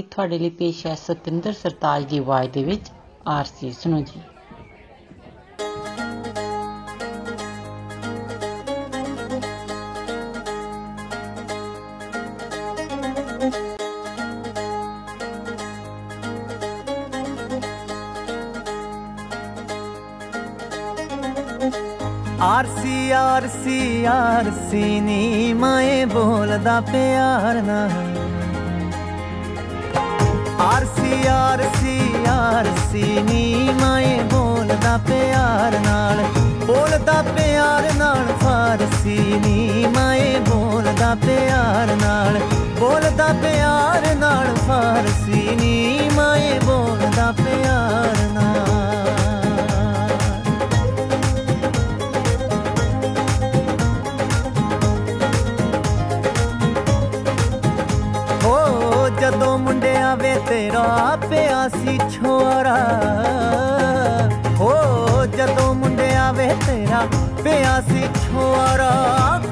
ਹੁਣ ਅਗਲਾ ਗੀਤ ਤੁਹਾਡੇ ਲਈ ਪੇਸ਼ ਹੈ ਸਤਿੰਦਰ ਸਰਤਾਜ ਦੀ ਆਵਾਜ਼ ਦੇ ਵਿੱਚ ਆਰਸੀ। ਸੁਣੋ ਜੀ। ਆਰਸੀ ਆਰਸੀ ਆਰਸੀ ਨੀ ਮਾਏ ਬੋਲਦਾ ਪਿਆਰ ਨਾ ਆਰਸੀ ਆਰਸੀ ਆਰਸੀ ਨੀ ਮਾਏ, ਬੋਲਦਾ ਪਿਆਰ ਨਾਲ। ਬੋਲਦਾ ਪਿਆਰ ਨਾਲ ਫਾਰਸੀ ਨੀ ਮਾਏ, ਬੋਲਦਾ ਪਿਆਰ ਨਾਲ। ਬੋਲਦਾ ਪਿਆਰ ਨਾਲ ਫਾਰਸੀ ਨੀ ਮਾਏ, ਬੋਲਦਾ ਪਿਆਰ ਨਾਲ। ਜਦੋਂ ਮੁੰਡਿਆਂ ਵੇ ਤੇਰਾ ਪਿਆ ਸੀ ਛੋਰਾ ਹੋ, ਜਦੋਂ ਮੁੰਡਿਆਂ ਵੇ ਤੇਰਾ ਪਿਆ ਸੀ ਛੋਰਾ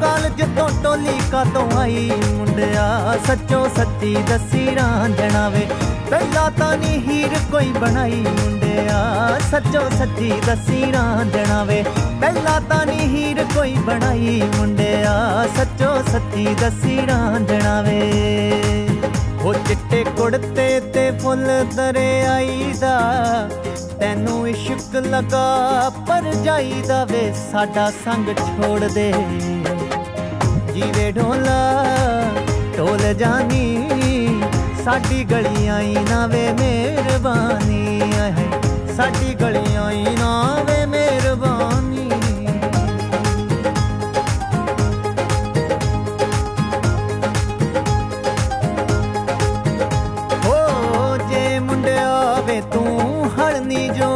ਕਾਲਜ ਤੋਂ ਟੋਲੀ ਕਦੋਂ ਆਈ ਮੁੰਡਿਆ, ਸੱਚੋ ਸੱਚੀ ਦੱਸੀ ਰਾਂਝਣਾ ਵੇ ਪਹਿਲਾਂ ਤਾਂ ਨਹੀਂ ਹੀਰ ਕੋਈ ਬਣਾਈ ਮੁੰਡਿਆ, ਸੱਚੋ ਸੱਚੀ ਦੱਸੀ ਰਾਂਝਣਾ ਵੇ ਪਹਿਲਾਂ ਤਾਂ ਨਹੀਂ ਹੀਰ ਕੋਈ ਬਣਾਈ ਮੁੰਡਿਆ, ਸੱਚੋ ਸੱਚੀ ਦੱਸੀ ਰਾਂਝਣਾ ਵੇ ਉਹ ਚਿੱਟੇ ਕੁੜਤੇ ਤੇ ਫੁੱਲ ਦਰਿਆਈ ਦਾ ਤੈਨੂੰ ਇਸ਼ਕ ਲਗਾ, ਪਰ ਜਾਈਦਾ ਵੇ ਸਾਡਾ ਸੰਗ ਛੋੜ ਦੇ। ਜੀਵੇ ਢੋਲਾ, ਢੋਲ ਜਾਨੀ, ਸਾਡੀ ਗਲੀਆਂ ਹੀ ਨਾ ਵੇ ਮਿਹਰਬਾਨੀ। ਹੈ ਸਾਡੀ ਗਲੀਆਂ ਹੀ ਨਾ ਵੇ ਮਿਹਰਬਾਨੀ। 你就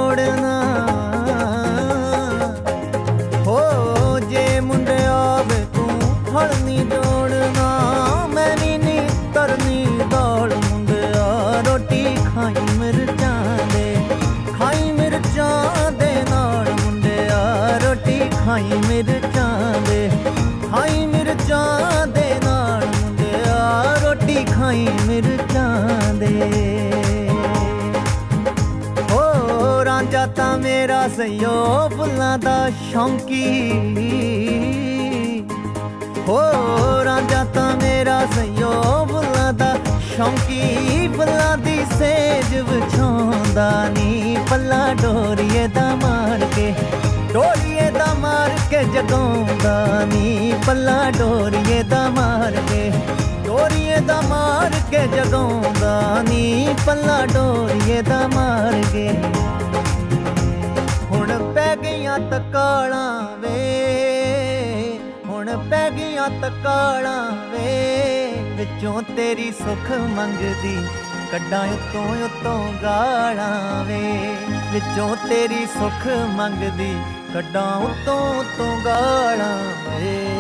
ਮੇਰਾ ਸਯੋ ਫੁੱਲਾਂ ਦਾ ਸ਼ੌਂਕੀ ਹੋ ਰਾਂਝਾ ਤਾਂ ਮੇਰਾ ਸਯੋ ਫੁੱਲਾਂ ਦਾ ਸ਼ੌਂਕੀ ਫੁੱਲਾਂ ਦੀ ਸੇਜ ਵਿਛਾਉਂਦਾ ਨੀ ਪੱਲਾ ਡੋਰੀਏ ਦਾ ਮਾਰ ਕੇ ਡੋਰੀਏ ਦਾ ਮਾਰ ਕੇ ਜਗਾਉਂਦਾ ਨੀ ਪੱਲਾ ਡੋਰੀਏ ਦਾ ਮਾਰ ਕੇ ਡੋਰੀਏ ਦਾ ਮਾਰ ਕੇ ਜਗਾਉਂਦਾ ਨੀ ਪੱਲਾ ਡੋਰੀਏ ਦਾ ਮਾਰ ਕੇ ਹੁਣ ਪੈ ਗਈਆਂ ਤਕਾਲਾਂ ਵੇ, ਹੁਣ ਪੈ ਗਈਆਂ ਤਕਾਲਾਂ ਵੇ, ਵਿੱਚੋਂ ਤੇਰੀ ਸੁਖ ਮੰਗਦੀ ਕੱਢਾਂ ਉਤੋਂ ਉਤੋਂ ਗਾਲਾਂ ਵੇ, ਵਿੱਚੋਂ ਤੇਰੀ ਸੁਖ ਮੰਗਦੀ ਕੱਢਾਂ ਉਤੋਂ ਉਤੋਂ ਗਾਲਾਂ ਵੇ।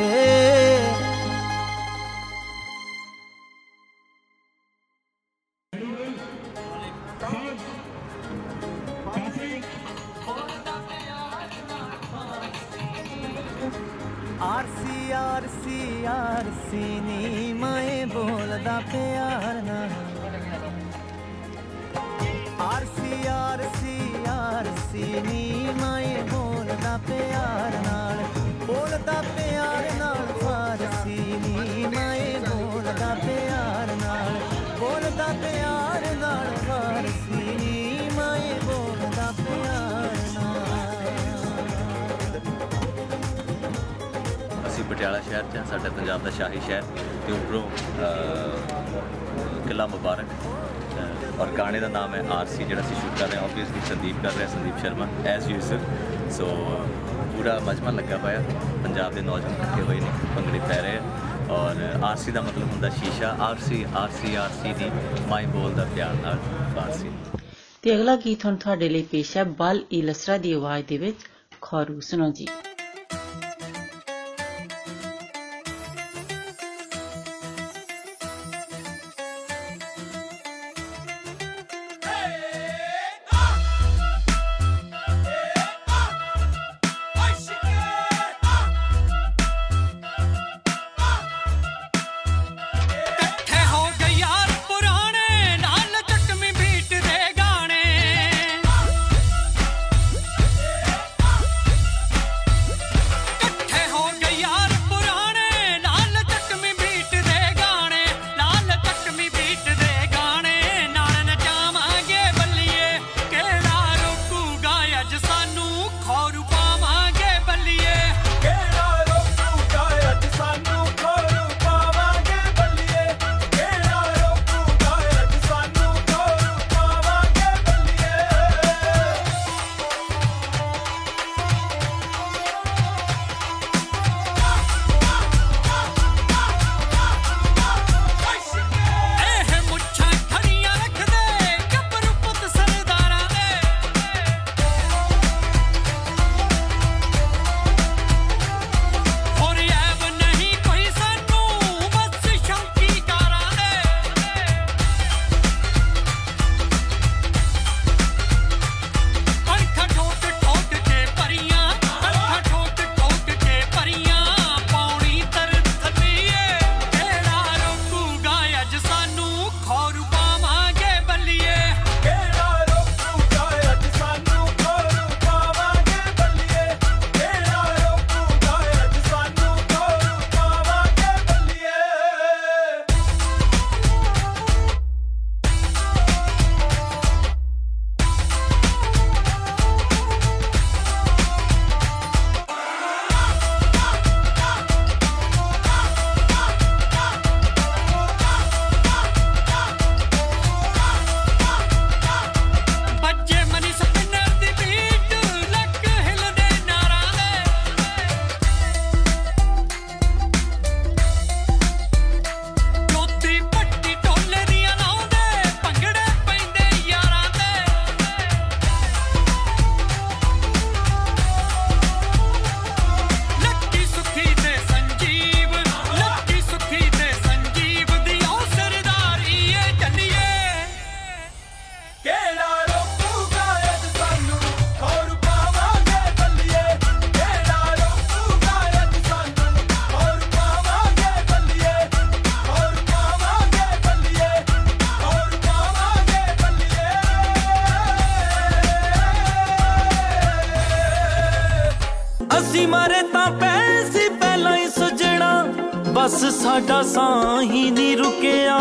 ਬੋਲਦਾ ਪਿਆਰ ਨਾਲ ਬੋਲਦਾ ਪਿਆਰ ਨਾਲ ਫਾਰਸੀ ਨੀ ਮਾਏ ਬੋਲਦਾ ਪਿਆਰ ਨਾਲ ਬੋਲਦਾ ਪਿਆਰ ਨਾਲ ਫਾਰਸੀ ਨੀ ਮਾਏ ਬੋਲਦਾ ਪਿਆਰ ਨਾਲ। ਅਸੀਂ ਪਟਿਆਲਾ ਸ਼ਹਿਰ 'ਚ ਹਾਂ ਸਾਡਾ ਪੰਜਾਬ ਦਾ ਸ਼ਾਹੀ ਸ਼ਹਿਰ ਤੇ ਉੱਪਰੋਂ ਅਹ, ਕਿਲ੍ਹਾ ਮੁਬਾਰਕ ਅਹ, ਔਰ ਗਾਣੇ ਦਾ ਨਾਮ ਹੈ ਆਰਸੀ ਜਿਹੜਾ ਅਸੀਂ ਸ਼ੂਟ ਕਰ ਰਹੇ ਹਾਂ ਆਬਵੀਅਸਲੀ ਸੰਦੀਪ ਕਰ ਰਿਹਾ ਸੰਦੀਪ ਸ਼ਰਮਾ ਐਜ਼ ਯੂਜ਼ਲ ਸੋ ਪੂਰਾ ਮਜਮਾ ਲੱਗਾ ਹੋਇਆ ਪੰਜਾਬ ਦੇ ਨੌਜਵਾਨ ਇਕੱਠੇ ਹੋਏ ਨੇ, ਭੰਗੜੇ ਪੈ ਰਹੇ ਆ। ਔਰ ਆਰਸੀ ਦਾ ਮਤਲਬ ਹੁੰਦਾ ਸ਼ੀਸ਼ਾ, ਆਰਸੀ ਆਰਸੀ ਆਰਸੀ ਦੀ ਮਾਈ ਬੋਲਦਾ ਪਿਆਰ ਨਾਲ ਫਾਰਸੀ ਤੇ ਅਗਲਾ ਗੀਤ ਹੁਣ ਤੁਹਾਡੇ ਲਈ ਪੇਸ਼ ਹੈ, ਬਲ ਇਲਸਰਾ ਦੀ ਆਵਾਜ਼ ਦੇ ਵਿੱਚ ਖੌਰੂ। ਸੁਣੋ ਜੀ। ਅਸੀਂ ਮਾਰੇ ਤਾਂ ਪੈਸੀ ਪਹਿਲਾਂ ਹੀ ਸੁਜਣਾ, ਬਸ ਸਾਡਾ ਸਾਹ ਹੀ ਨਹੀਂ ਰੁਕਿਆ।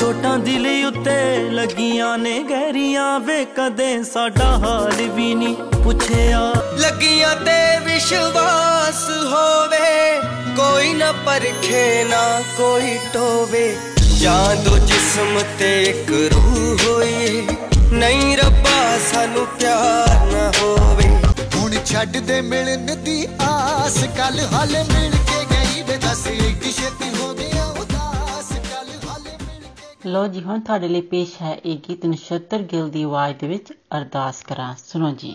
ਛੋਟਾਂ ਦਿਲ ਉੱਤੇ ਲੱਗੀਆਂ ਨੇ ਗਹਿਰੀਆਂ, ਵੇ ਕਦੇ ਸਾਡਾ ਹਾਲ ਵੀ ਨਹੀਂ ਪੁੱਛਿਆ। ਲੱਗੀਆਂ ਤੇ ਵਿਸ਼ਵਾਸ ਹੋਵੇ, ਕੋਈ ਨਾ ਪਰਖੇ ਨਾ ਕੋਈ ਟੋਵੇ। ਜਾਂ ਦੋ ਜਿਸਮ ਤੇ ਇੱਕ ਰੂਹ ਹੋਏ ਨਹੀਂ ਰੱਬਾ ਸਾਨੂੰ ਪਿਆਰ ਨਾ ਹੋਵੇ। ਹੁਣ ਛੱਡ ਦੇ ਮਿਲਣ ਦੀ ਆਸ। ਕੱਲ ਹਾਲੇ ਮਿਲ ਕੇ ਗਈ ਵੇ ਦੱਸ ਏਡੀ ਛੇਤੀ ਹੋ ਗਿਆ ਉਦਾਸ। ਕੱਲ ਹਾਲੇ ਮਿਲ ਕੇ ਲੋ ਜੀ, ਹੁਣ ਤੁਹਾਡੇ ਲਈ ਪੇਸ਼ ਹੈ ਇਹ ਗੀਤ ਨਛੱਤਰ ਗਿੱਲ ਦੀ ਆਵਾਜ਼ ਦੇ ਵਿੱਚ ਅਰਦਾਸ ਕਰਾਂ। ਸੁਣੋ ਜੀ।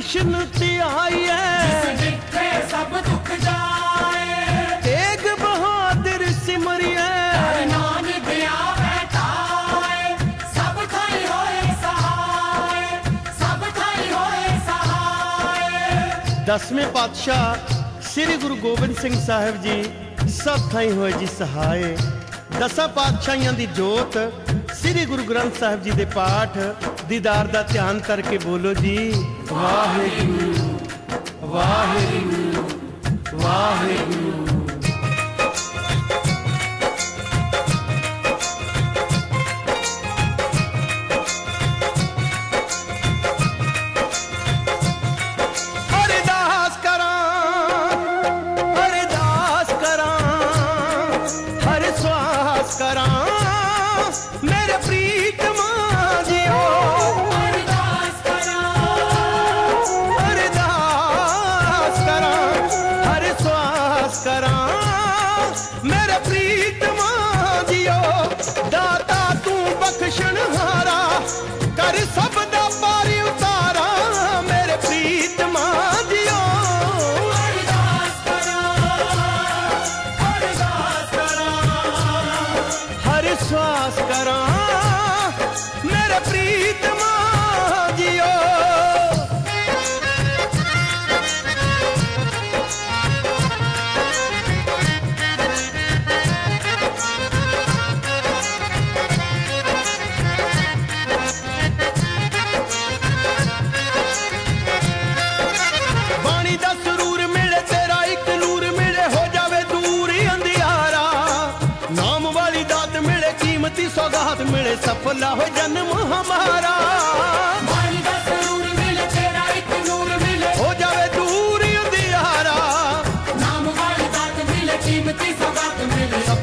ਵਿਸ਼ਨ ਧਿਆਈਐ ਜਿਸ ਜਿੱਥੇ ਸਭ ਦੁੱਖ ਜਾਏ। ਤੇਗ ਬਹਾਦਰ ਸਿਮਰਿਐ। ਨਾਮ ਦਿਆ ਬੈਠਾਏ ਸਭ ਥਾਈ ਹੋਏ ਸਹਾਏ। ਸਭ ਥਾਈ ਹੋਏ ਸਹਾਏ। ਦਸਵੇਂ ਪਾਤਸ਼ਾਹ ਸ੍ਰੀ ਗੁਰੂ ਗੋਬਿੰਦ ਸਿੰਘ ਸਾਹਿਬ ਜੀ ਸਭ ਥਾਈ ਹੋਏ ਜੀ ਸਹਾਏ। ਦਸਾਂ ਪਾਤਸ਼ਾਹਾਂ ਦੀ ਜੋਤ ਸ੍ਰੀ ਗੁਰੂ ਗ੍ਰੰਥ ਸਾਹਿਬ ਜੀ ਦੇ ਪਾਠ दीदार का ध्यान करके बोलो जी। वाहे गुरु वाहे गुरु वाहे गुरु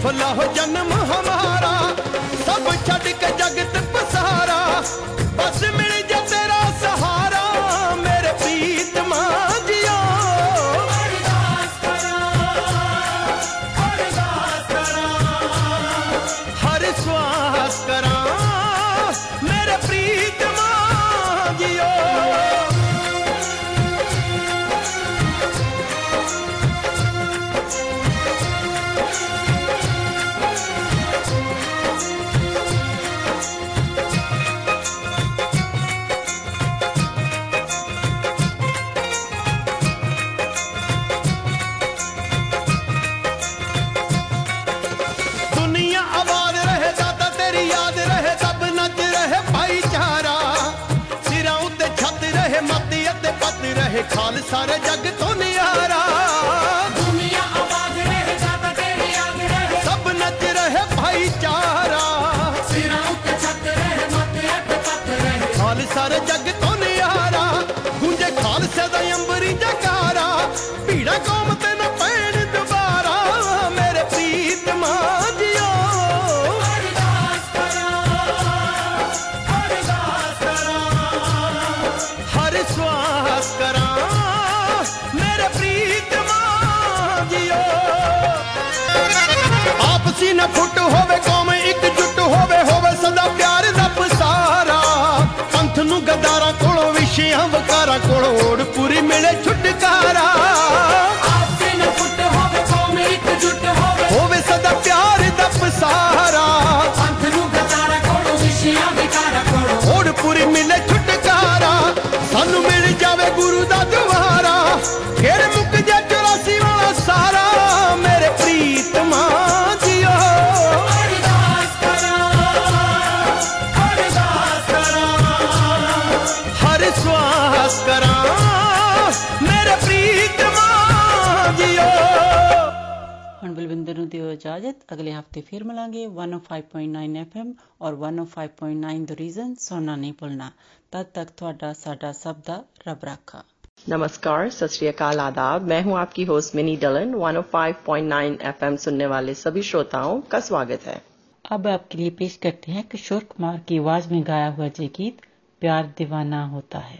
भला हो जन्म इजाज़त अगले हफ़्ते फिर मिलेंगे 105.9 एफएम और 105.9 द रीजन सुनना नहीं भूलना। तब तक ਤੁਹਾਡਾ साडा ਸਭ ਦਾ ਰੱਬ नमस्कार सत आदाब। मैं हूँ आपकी होस्ट मिनी डलन। 105.9 एफएम सुनने वाले सभी श्रोताओं का स्वागत है। अब आपके लिए पेश करते हैं किशोर कुमार की आवाज़ में गाया हुआ जय गीत प्यार दीवाना होता है।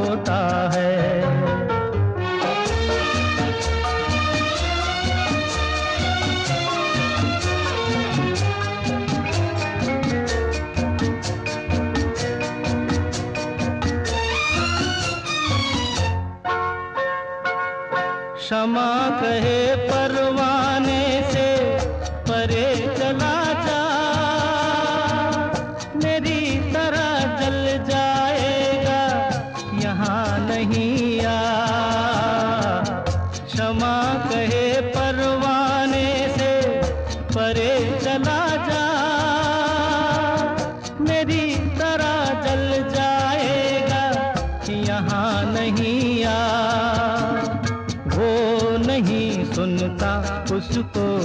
क्षमा कहे।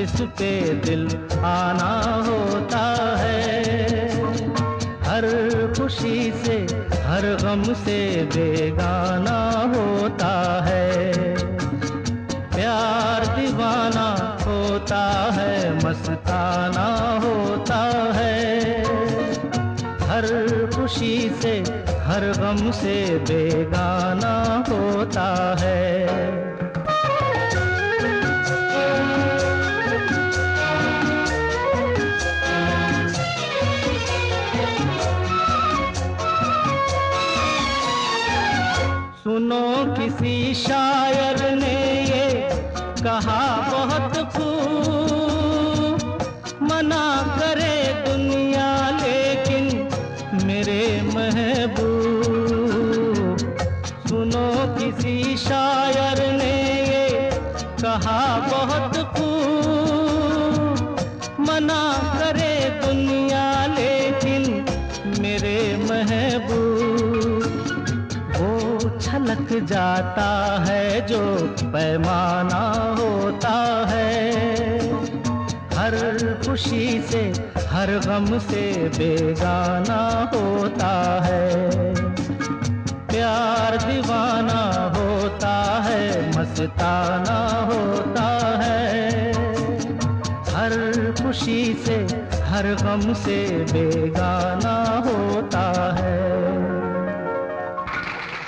जिस पे दिल आना होता है, हर खुशी से, हर गम से बेगाना होता है। प्यार दीवाना होता है, मस्ताना होता है। हर खुशी से, हर गम से बेगाना होता है। किसी जाता है, जो पैमाना होता है। हर खुशी से, हर गम से बेगाना होता है। प्यार दीवाना होता है, मस्ताना होता है। हर खुशी से, हर गम से बेगाना होता है।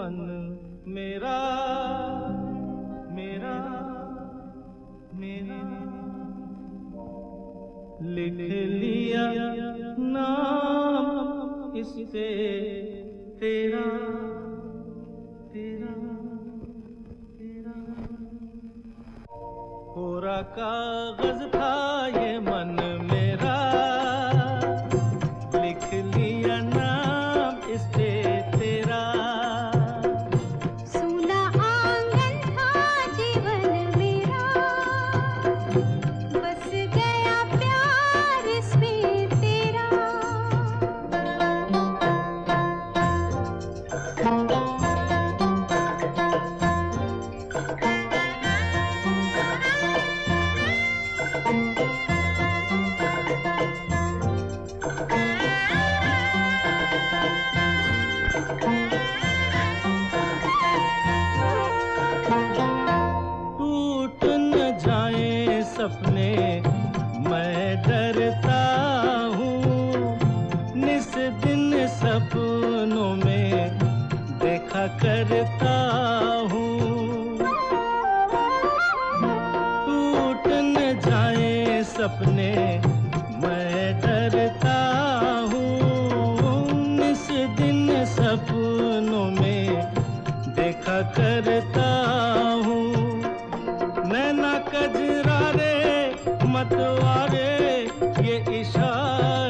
मन मेरा मेरा मेरा। लिख लिया नाम इस আমারে ইয়ে ইশারা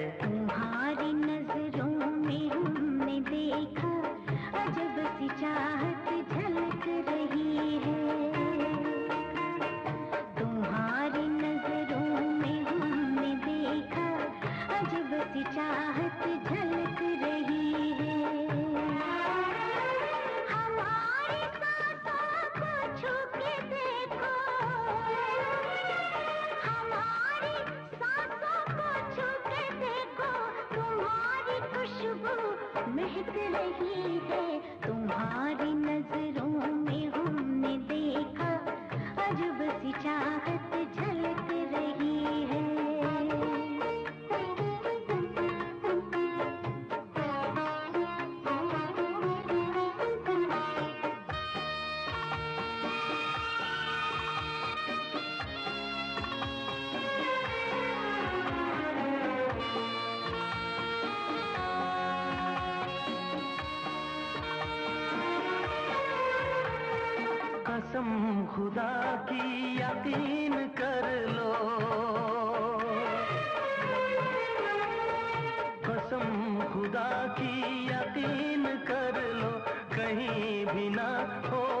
कसम खुदा की यकीन कर लो। कसम खुदा की यकीन कर लो, कहीं भी ना हो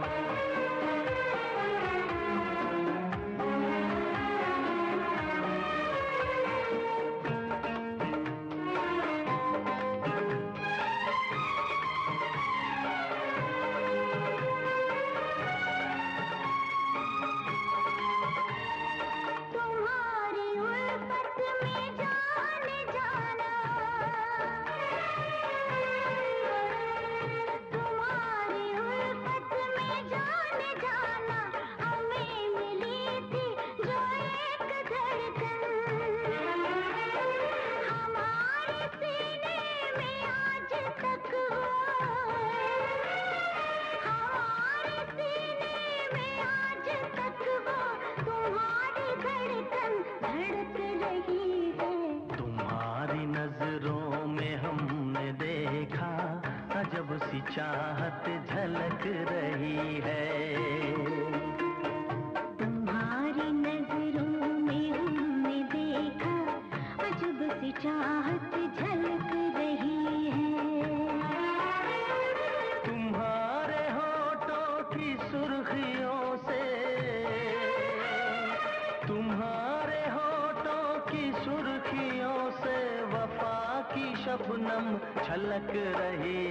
चाहत झलक रही है। चाहत झलक रही है। तुम्हारे होठों की सुर्खियों से तुम्हारे होठों की सुर्खियों से वफा की शबनम झलक रही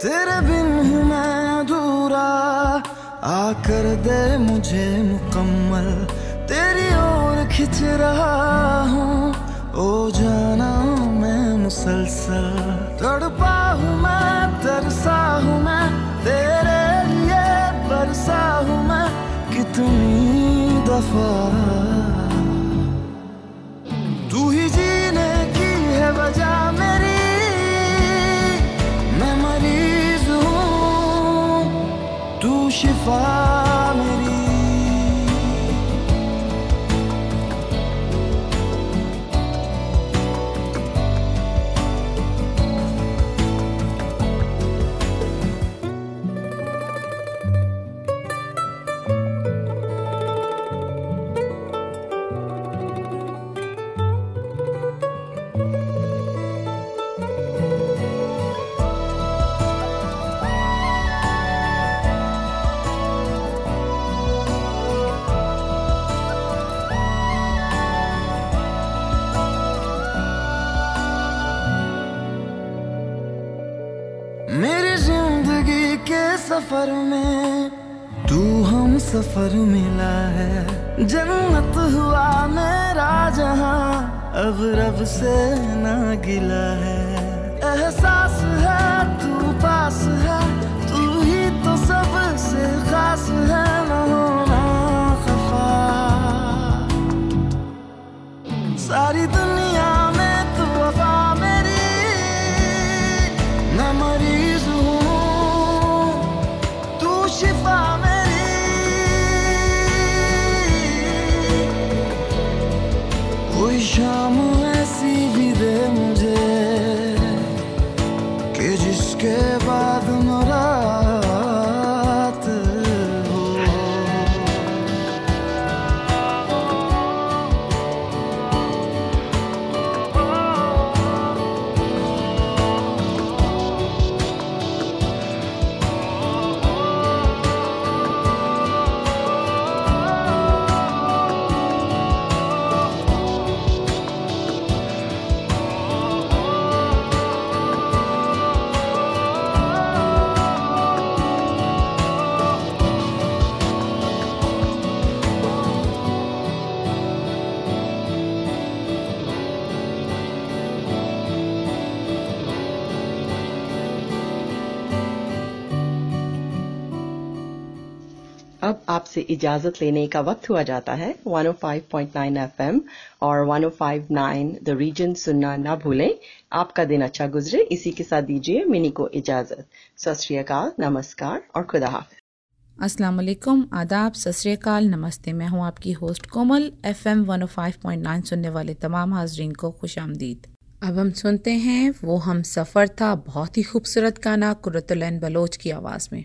तेरे बिन हूँ मैं अधूरा। आकर दे मुझे मुकम्मल। तेरी ओर खिंच रहा हूँ। ओ जाना मैं मुसलसल। तड़पा हूँ मैं, तरसा हूँ मैं। तेरे लिए बरसा हूँ मैं। कितनी दफ़ा तू शिफा मेरी सफ़र मिला है। जन्नत हुआ मेरा जहाँ अब रब से ना गिला है। आपसे इजाज़त लेने का वक्त हुआ जाता है। 105.9 एफएम और 105.9 द रीजन सुनना ना भूलें। आपका दिन अच्छा गुजरे। इसी के साथ दीजिए मिनी को इजाज़त। सत नमस्कार और खुदा हाफिज। अस्सलाम वालेकुम आदाब। सत नमस्ते। मैं हूँ आपकी होस्ट कोमल। एफएम 105.9 सुनने वाले तमाम हाजरीन को खुश आमदीद। अब हम सुनते हैं, वो हम सफ़र था बहुत ही खूबसूरत गाना कुरतुलैन बलोच की आवाज़ में।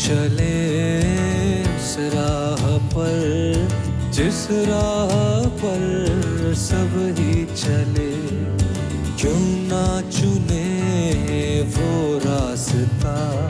चले उस राह पर, जिस राह पर सब ही चले। क्यों ना चुने वो रास्ता?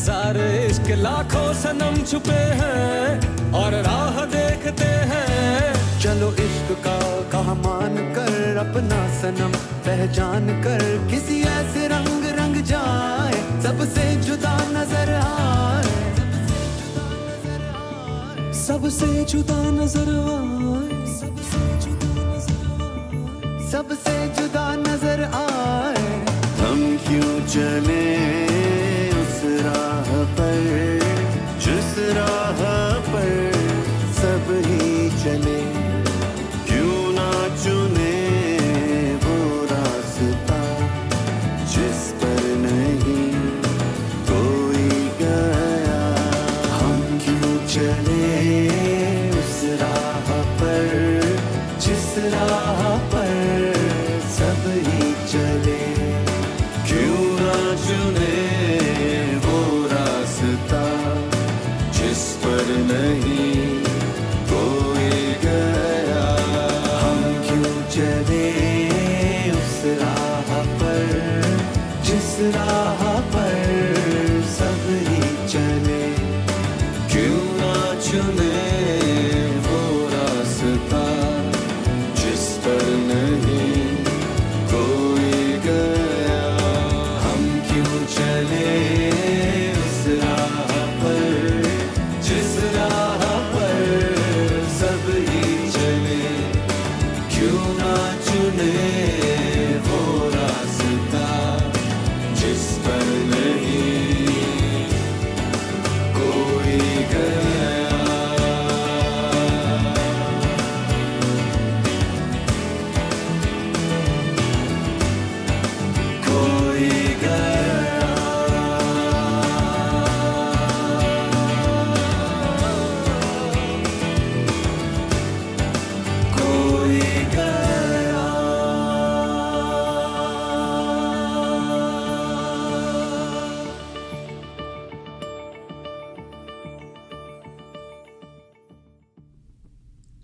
हज़ार इश्क, लाखों सनम छुपे हैं और राह देखते हैं। चलो इश्क का कहा मान कर अपना सनम, पहचान कर किसी ऐसे रंग रंग जाए, सबसे जुदा नज़र आए। सबसे जुदा नज़र आए। सबसे जुदा नज़र आए। हम क्यों चले? जिस राह पर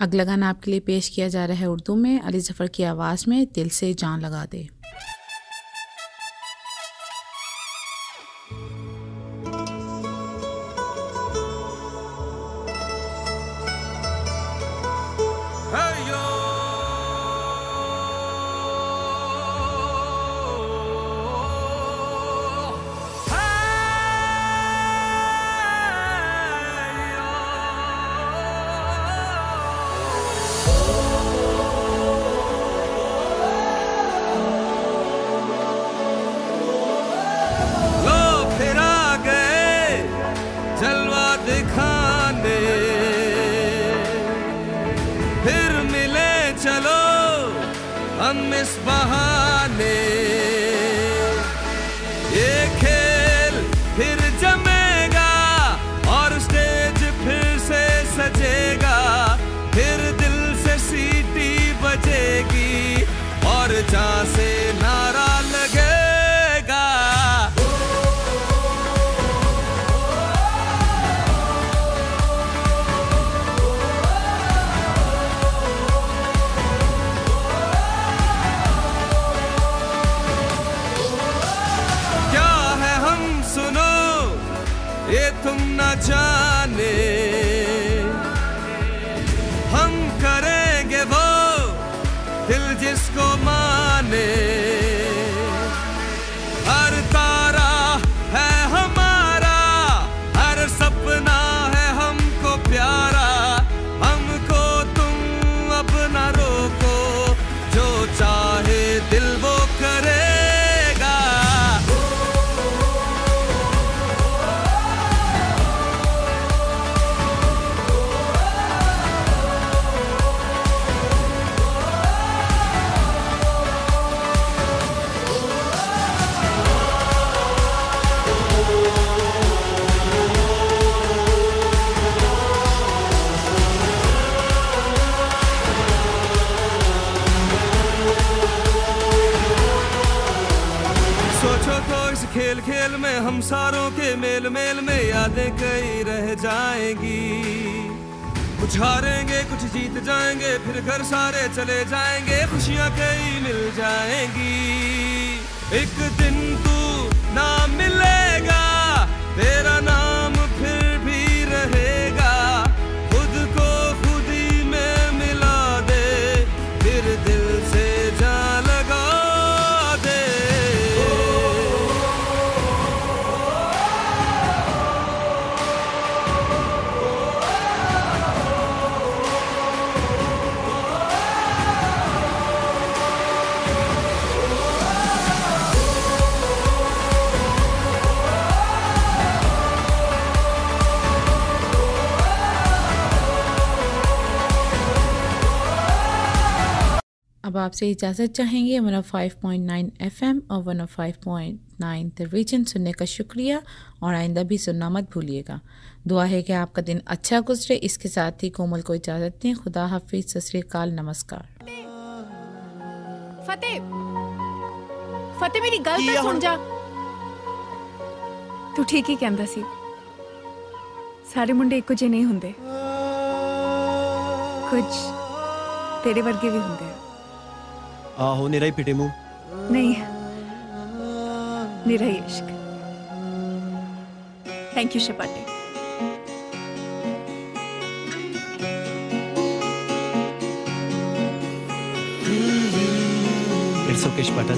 अगला गाना आपके लिए पेश किया जा रहा है उर्दू में, अली जफ़र की आवाज़ में, दिल से जान लगा दे। जिसको माने खेल में हम सारों के मेल मेल में यादें कई रह जाएँगी। कुछ हारेंगे, कुछ जीत जाएँगे, फिर घर सारे चले जाएँगे, खुशियाँ कई मिल जाएँगी। एक दिन तू ना मिलेगा, तेरा नाम अब आपसे इजाज़त चाहेंगे 105.9 एफएम और 105.9 द रीजन सुनने का शुक्रिया और आइंदा भी सुनना मत भूलिएगा दुआ है कि आपका दिन अच्छा गुजरे इसके साथ ही कोमल को इजाज़त दें खुदा हाफिज सत श्री अकाल नमस्कार ਫਤਿਹ ਫਤਿਹ ਮੇਰੀ ਗੱਲ ਕੀ ਤਾਂ ਆ ਸੁਣ ਹੁਣ? ਜਾ ਤੂੰ ਠੀਕ ਹੀ ਕਹਿੰਦਾ ਸੀ ਸਾਰੇ ਮੁੰਡੇ ਇੱਕੋ ਜਿਹੇ ਨਹੀਂ ਹੁੰਦੇ ਕੁਝ ਤੇਰੇ ਵਰਗੇ ਵੀ ਹੁੰਦੇ आहो निराई पिटे मुँह? नहीं निराई इश्क। थैंक यू शपाटे इट्स ओके शपाटा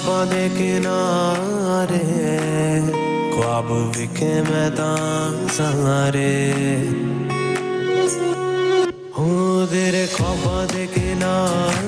ख्वाबा दे किनारे ख्वाब विखे मैदान सारे हूँ तेरे ख्वाबा दे किनारे